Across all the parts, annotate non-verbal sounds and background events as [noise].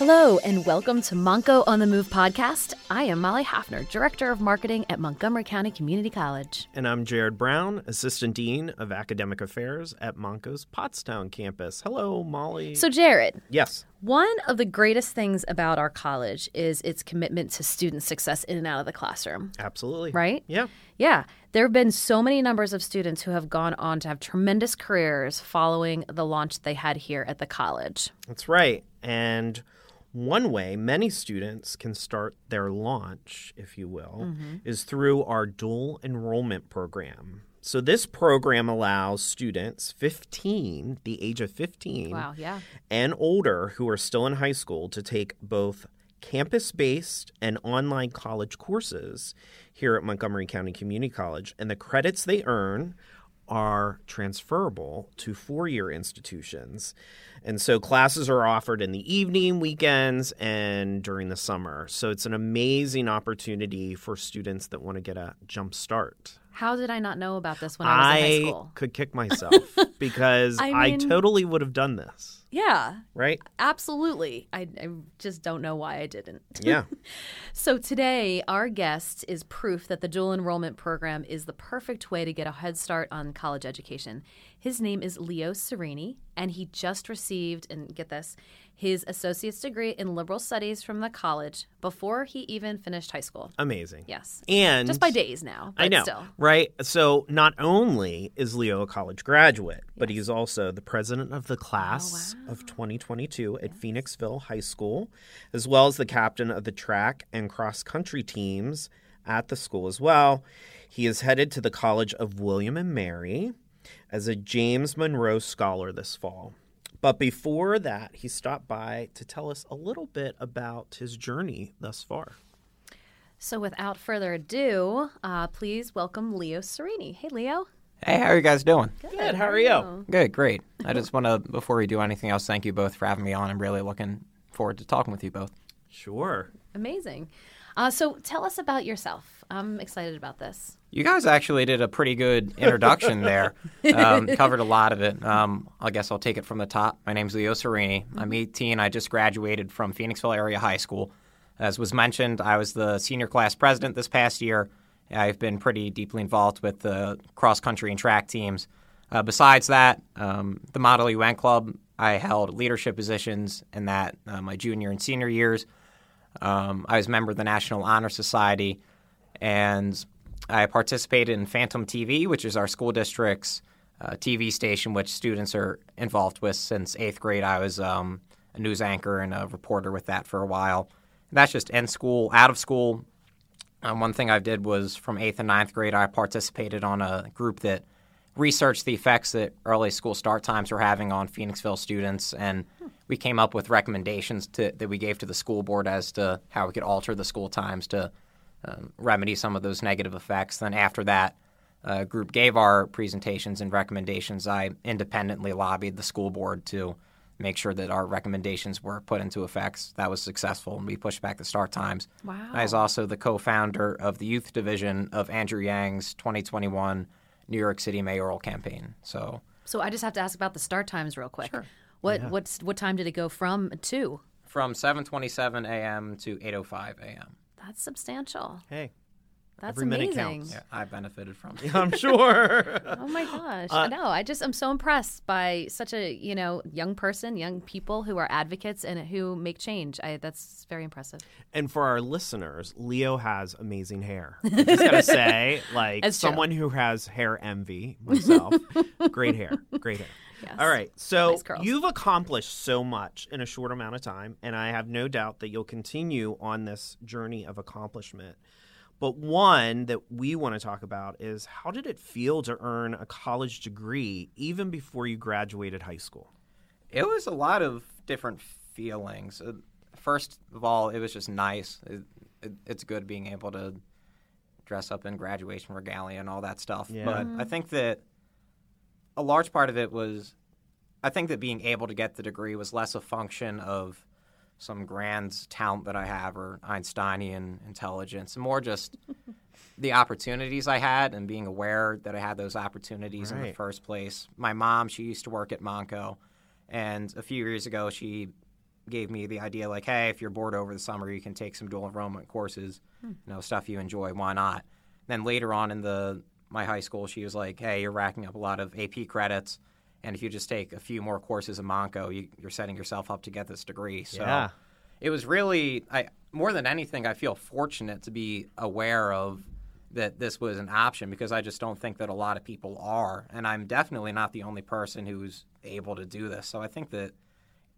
Hello, and welcome to Montco on the Move podcast. I am Molly Hafner, Director of Marketing at Montgomery County Community College. And I'm Jared Brown, Assistant Dean of Academic Affairs at Montco's Pottstown campus. Hello, Molly. So, Jared. Yes. One of the greatest things about our college is its commitment to student success in and out of the classroom. Absolutely. Right? Yeah. Yeah. There have been so many numbers of students who have gone on to have tremendous careers following the launch they had here at the college. That's right. And one way many students can start their launch, if you will, mm-hmm. is through our dual enrollment program. So this program allows students 15, the age of 15, wow, yeah. and older who are still in high school to take both campus-based and online college courses here at Montgomery County Community College and the credits they earn are transferable to four-year institutions. And so classes are offered in the evening, weekends, and during the summer. So it's an amazing opportunity for students that want to get a jump start. How did I not know about this when I was I in high school? could kick myself [laughs] because I, mean, I totally would have done this. Yeah. Right? Absolutely. I, I just don't know why I didn't. [laughs] Yeah. so today, our guest is proof that the dual enrollment program is the perfect way to get a head start on college education. His name is Leo Serini, and he just received, and get this, his associate's degree in liberal studies from the college before he even finished high school. Amazing. Yes. And just by days now. I know. Still. Right. So not only is Leo a college graduate, yes. but he's also the president of the class oh, wow. Of 2022 at. Phoenixville High School, as well as the captain of the track and cross country teams at the school as well. He is headed to the College of William and Mary as a James Monroe Scholar this fall. But before that, he stopped by to tell us a little bit about his journey thus far. So, without further ado, uh, please welcome Leo Serini. Hey, Leo. Hey, how are you guys doing? Good. Good. How are you? Good, great. I just want to, before we do anything else, thank you both for having me on. I'm really looking forward to talking with you both. Sure. Amazing. Uh, so, tell us about yourself. I'm excited about this. You guys actually did a pretty good introduction there. [laughs] Um, covered a lot of it. Um, I guess I'll take it from the top. My name's Leo Serini. I'm mm-hmm. 18. I just graduated from Phoenixville Area High School. As was mentioned, I was the senior class president this past year. I've been pretty deeply involved with the cross country and track teams. Uh, besides that, um, the Model UN Club, I held leadership positions in that uh, my junior and senior years. Um, I was a member of the National Honor Society, and I participated in Phantom TV, which is our school district's uh, TV station, which students are involved with since eighth grade. I was um, a news anchor and a reporter with that for a while. And that's just in school, out of school. Um, one thing I did was from eighth and ninth grade, I participated on a group that researched the effects that early school start times were having on Phoenixville students, and we came up with recommendations to, that we gave to the school board as to how we could alter the school times to um, remedy some of those negative effects. Then after that uh, group gave our presentations and recommendations, I independently lobbied the school board to make sure that our recommendations were put into effect. That was successful, and we pushed back the start times. Wow. I was also the co-founder of the youth division of Andrew Yang's 2021 New York City mayoral campaign. So, so I just have to ask about the start times real quick. Sure. What yeah. what's what time did it go from to? From 7:27 a.m. to 8:05 a.m. That's substantial. Hey. That's Every amazing. minute counts. Yeah, I benefited from it. [laughs] I'm sure. oh my gosh. Uh, no, I just I'm so impressed by such a, you know, young person, young people who are advocates and who make change. I that's very impressive. And for our listeners, Leo has amazing hair. [laughs] I just gotta say, like someone who has hair envy myself. [laughs] great hair. Great hair. Yes. All right. So nice you've accomplished so much in a short amount of time, and I have no doubt that you'll continue on this journey of accomplishment. But one that we want to talk about is how did it feel to earn a college degree even before you graduated high school? It was a lot of different feelings. Uh, first of all, it was just nice. It, it, it's good being able to dress up in graduation regalia and all that stuff. Yeah. But I think that a large part of it was I think that being able to get the degree was less a function of some grand talent that I have or Einsteinian intelligence, more just [laughs] the opportunities I had and being aware that I had those opportunities in the first place. My mom, she used to work at Montco, and a few years ago, she gave me the idea like, hey, if you're bored over the summer, you can take some dual enrollment courses, hmm. you know, stuff you enjoy. Why not? Then later on in the my high school, she was like, hey, you're racking up a lot of AP credits. And if you just take a few more courses in Montco, you, you're setting yourself up to get this degree. So Yeah. it was really, I more than anything, I feel fortunate to be aware of that this was an option because I just don't think that a lot of people are. And I'm definitely not the only person who's able to do this. So I think that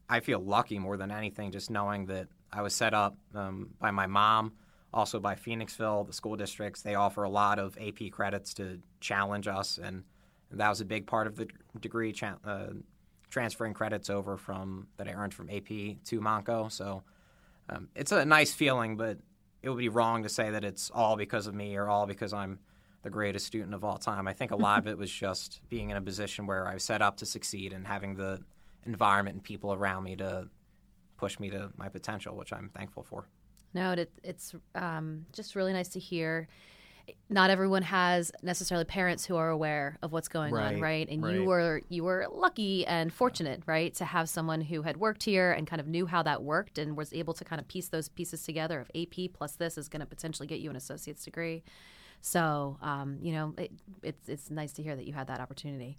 I feel lucky more than anything just knowing that I was set up um, by my mom, also by Phoenixville, the school districts. They offer a lot of AP credits to challenge us, and that was a big part of the degree cha- uh, transferring credits over from that I earned from AP to Montco. So um, it's a nice feeling, but it would be wrong to say that it's all because of me or all because I'm the greatest student of all time. I think a lot of it [laughs] was just being in a position where I was set up to succeed and having the environment and people around me to push me to my potential, which I'm thankful for. No, it, it's um, just really nice to hear. Not everyone has necessarily parents who are aware of what's going on, Right, right? And you were you were lucky and fortunate, right, to have someone who had worked here and kind of knew how that worked and was able to kind of piece those pieces together. Of AP plus this is going to potentially get you an associate's degree. So, um, you know, it, it's it's nice to hear that you had that opportunity.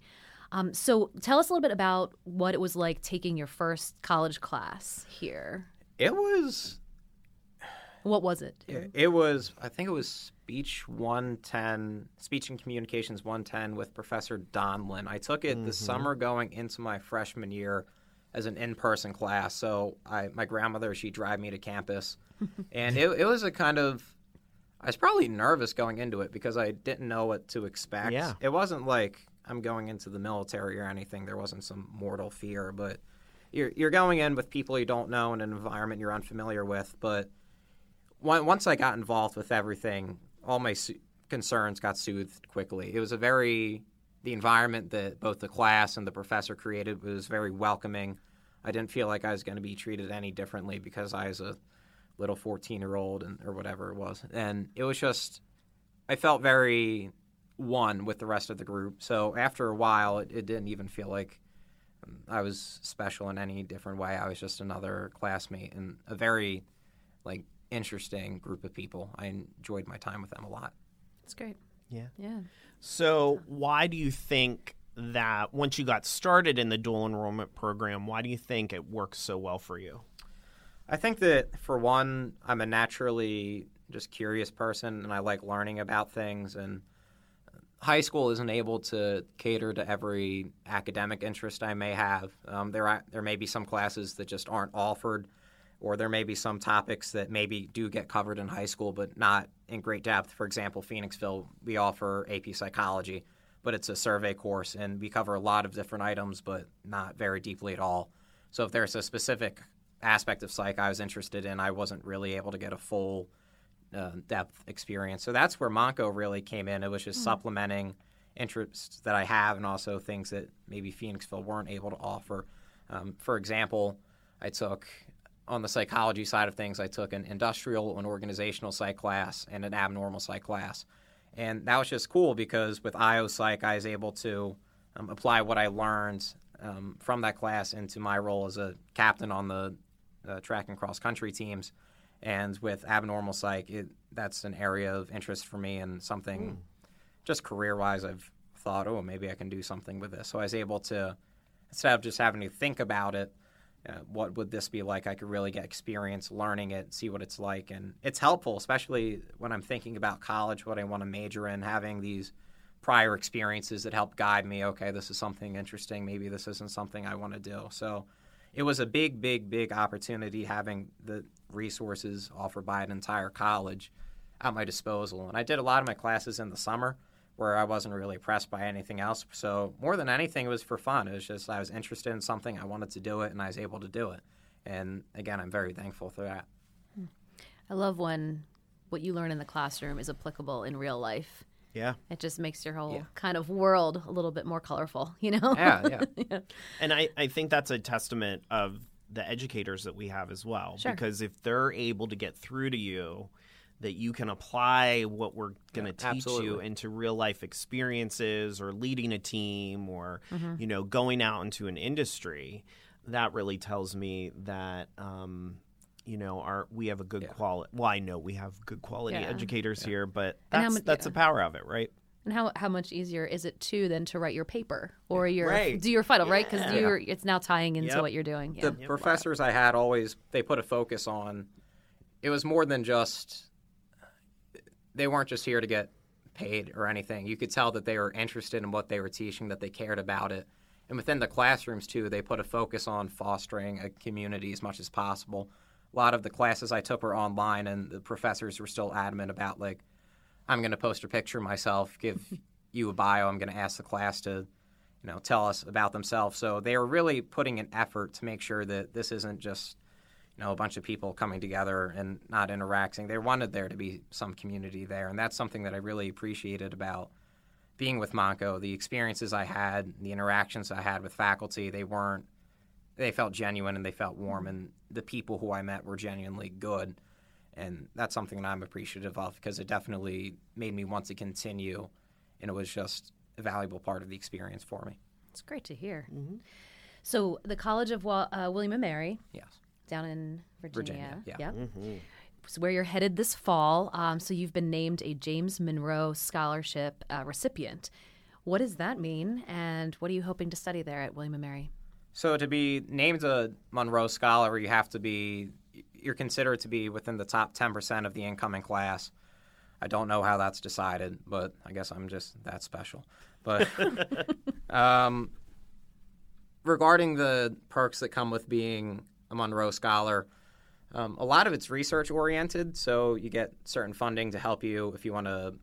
Um, so, tell us a little bit about what it was like taking your first college class here. It was What was it? It, it was, I think it was Speech 110, Speech and Communications 110 with Professor Donlin. I took it the mm-hmm. summer going into my freshman year as an in-person class. So I, my grandmother, she'd drive me to campus, [laughs] and it, it was a kind of, I was probably nervous going into it because I didn't know what to expect. Yeah. It wasn't like I'm going into the military or anything. There wasn't some mortal fear, but you're you're going in with people you don't know in an environment you're unfamiliar with, but on- once I got involved with everything, all my su- concerns got soothed quickly. It was a very the environment that both the class and the professor created was very welcoming. I didn't feel like I was going to be treated any differently because I was a little 14 year old and or whatever it was, and it was just I felt very one with the rest of the group. So after a while, it, it didn't even feel like um, I was special in any different way. I was just another classmate and a very like interesting group of people. I enjoyed my time with them a lot. It's great. Yeah. Yeah. So, why do you think that once you got started in the dual enrollment program, why do you think it works so well for you? I think that for one, I'm a naturally just curious person and I like learning about things and high school isn't able to cater to every academic interest I may have. Um, there are, there may be some classes that just aren't offered or there may be some topics that maybe do get covered in high school but not in great depth. For example, Phoenixville, we offer AP psychology, but it's a survey course and we cover a lot of different items but not very deeply at all. So if there's a specific aspect of psych I was interested in, I wasn't really able to get a full uh, depth experience. So that's where Montco really came in. It was just supplementing interests that I have and also things that maybe Phoenixville weren't able to offer. Um, for example, I took on the psychology side of things, I took an industrial and organizational psych class and an abnormal psych class. And that was just cool because with IO Psych, I was able to um, apply what I learned um, from that class into my role as a captain on the uh, track and cross country teams. And with abnormal psych, it, that's an area of interest for me and something just career wise, I've thought, oh, maybe I can do something with this. So I was able to, instead of just having to think about it, uh, what would this be like? I could really get experience learning it, see what it's like. And it's helpful, especially when I'm thinking about college, what I want to major in, having these prior experiences that help guide me. Okay, this is something interesting. Maybe this isn't something I want to do. So it was a big, big, big opportunity having the resources offered by an entire college at my disposal. And I did a lot of my classes in the summer where I wasn't really pressed by anything else. So more than anything, it was for fun. It was just I was interested in something, I wanted to do it, and I was able to do it. And again, I'm very thankful for that. Hmm. I love when what you learn in the classroom is applicable in real life. Yeah. It just makes your whole Yeah. kind of world a little bit more colorful, [laughs] you know? Yeah, [laughs] yeah. And I, I think that's a testament of the educators that we have as well. Sure. Because if they're able to get through to you, that you can apply what we're going to Yeah, teach you into real life experiences or leading a team or, Mm-hmm. you know, going out into an industry. that really tells me that um, you know our we have a good quality. Well, I know we have good quality Yeah. educators here, but that's mu- that's yeah. the power of it, right? And how how much easier is it too than to write your paper or your Right. do your final right because you're it's now tying into Yep. what you're doing. Yeah. the professors I had always they put a focus on. It was more than just. They weren't just here to get paid or anything. You could tell that they were interested in what they were teaching, that they cared about it, and within the classrooms too, they put a focus on fostering a community as much as possible. A lot of the classes I took were online, and the professors were still adamant about like, I'm going to post a picture of myself, give [laughs] you a bio. I'm going to ask the class to you know, tell us about themselves. So they were really putting an effort to make sure that this isn't just, you know, a bunch of people coming together and not interacting. They wanted there to be some community there, and that's something that I really appreciated about being with Montco. The experiences I had, the interactions I had with faculty, they weren't. They felt genuine and they felt warm, and the people who I met were genuinely good. And that's something that I'm appreciative of because it definitely made me want to continue, and it was just a valuable part of the experience for me. It's great to hear. So the College of Wa- uh, William and Mary Yes. Down in Virginia. Virginia, yeah. Yep. Mm-hmm. It's where you're headed this fall. Um, so you've been named a James Monroe Scholarship uh, recipient. What does that mean, and what are you hoping to study there at William and Mary? So to be named a Monroe Scholar, you have to be you're considered to be within the top 10% of the incoming class. I don't know how that's decided, but I guess I'm just that special. But [laughs] um, regarding the perks that come with being a Monroe Scholar, um, a lot of it's research oriented. So you get certain funding to help you if you want to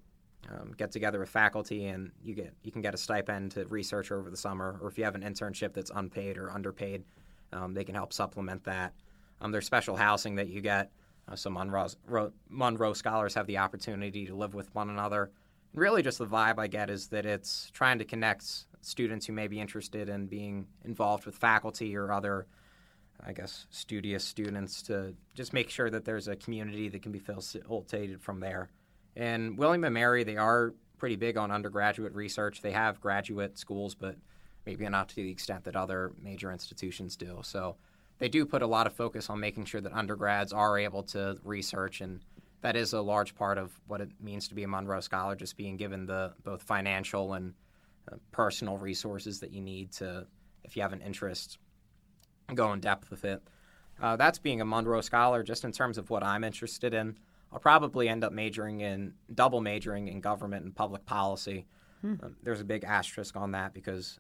um, get together with faculty, and you get you can get a stipend to research over the summer, or if you have an internship that's unpaid or underpaid, um, they can help supplement that. Um, there's special housing that you get. Uh, so Monroe's, Ro, Monroe scholars have the opportunity to live with one another. And Really, just the vibe I get is that it's trying to connect students who may be interested in being involved with faculty or other, I guess, studious students to just make sure that there's a community that can be facilitated from there. And William and Mary, they are pretty big on undergraduate research. They have graduate schools, but maybe not to the extent that other major institutions do. So they do put a lot of focus on making sure that undergrads are able to research, and that is a large part of what it means to be a Monroe Scholar, just being given the both financial and uh, personal resources that you need to, if you have an interest, go in depth with it. Uh, that's being a Monroe Scholar, just in terms of what I'm interested in. I'll probably end up majoring in double majoring in government and public policy. Um, there's a big asterisk on that because,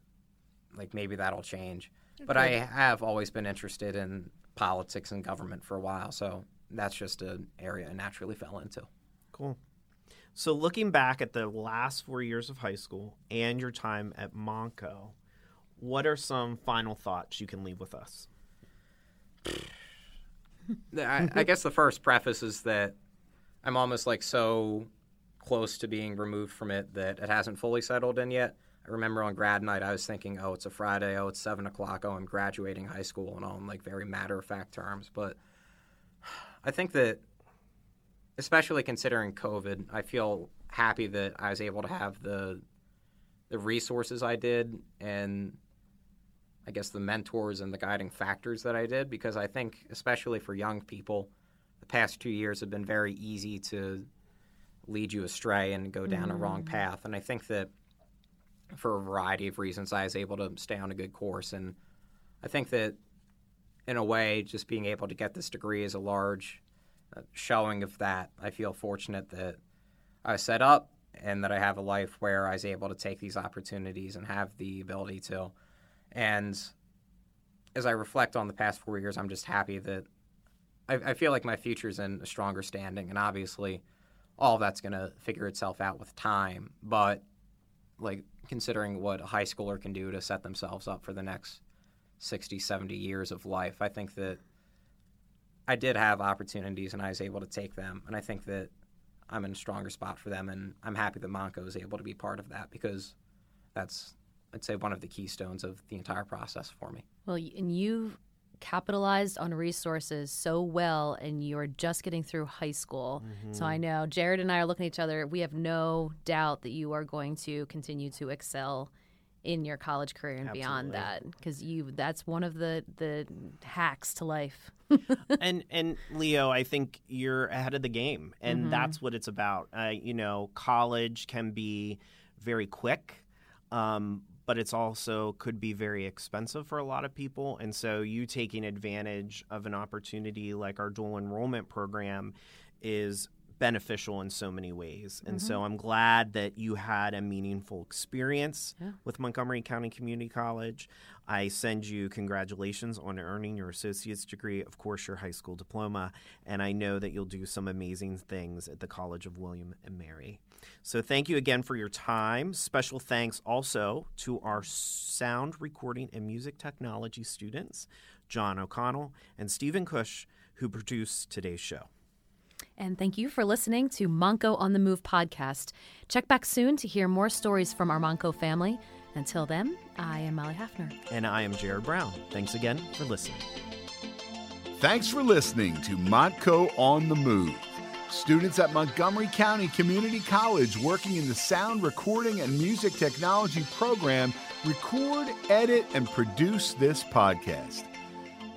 like, maybe that'll change. But I have always been interested in politics and government for a while, so that's just an area I naturally fell into. Cool. So, looking back at the last four years of high school and your time at Montco, what are some final thoughts you can leave with us? [laughs] I, I guess the first preface is that I'm almost like so close to being removed from it that it hasn't fully settled in yet. I remember on grad night, I was thinking, oh, it's a Friday, oh, it's seven o'clock, oh, I'm graduating high school, and all in like very matter of fact terms. But I think that, especially considering COVID, I feel happy that I was able to have the the resources I did and I guess the mentors and the guiding factors that I did because I think especially for young people the past 2 years have been very easy to lead you astray and go down a wrong path. And I think that for a variety of reasons I was able to stay on a good course. And I think that in a way just being able to get this degree is a large uh, showing of that. I feel fortunate that I was set up and that I have a life where I was able to take these opportunities and have the ability to. And as I reflect on the past four years, I'm just happy that I, I feel like my future's in a stronger standing. And obviously, all that's going to figure itself out with time. But like considering what a high schooler can do to set themselves up for the next 60, 70 years of life, I think that I did have opportunities and I was able to take them. And I think that I'm in a stronger spot for them, and I'm happy that Montco is able to be part of that because that's, I'd say, one of the keystones of the entire process for me. Well, and you've capitalized on resources so well, and you're just getting through high school. So I know Jared and I are looking at each other. We have no doubt that you are going to continue to excel in your college career and beyond that because you that's one of the the hacks to life [laughs] and and Leo, I think you're ahead of the game, and mm-hmm. that's what it's about. Uh, you know, college can be very quick, um, but it's also could be very expensive for a lot of people. And so, you taking advantage of an opportunity like our dual enrollment program is beneficial in so many ways. And mm-hmm. so I'm glad that you had a meaningful experience yeah. with Montgomery County Community College. I send you congratulations on earning your associate's degree, of course, your high school diploma, and I know that you'll do some amazing things at the College of William and Mary. So thank you again for your time. Special thanks also to our sound recording and music technology students, John O'Connell and Stephen Cush, who produced today's show. And thank you for listening to Montco on the Move podcast. Check back soon to hear more stories from our Montco family. Until then, I am Molly Hafner. And I am Jared Brown. Thanks again for listening. Thanks for listening to Montco on the Move. Students at Montgomery County Community College working in the sound recording and music technology program record, edit, and produce this podcast.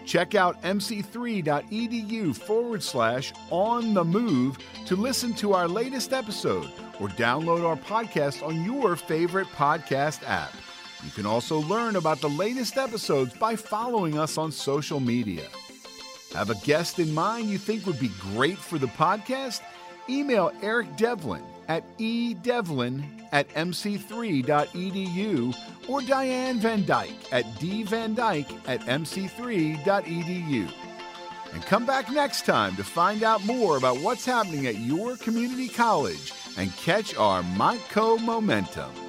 Check out mc3.edu forward slash on the move to listen to our latest episode or download our podcast on your favorite podcast app. You can also learn about the latest episodes by following us on social media. Have a guest in mind you think would be great for the podcast? Email Eric Devlin at edevlin at mc3.edu or Diane Van Dyke at dvandyke at mc3.edu. And come back next time to find out more about what's happening at your community college and catch our Montco momentum.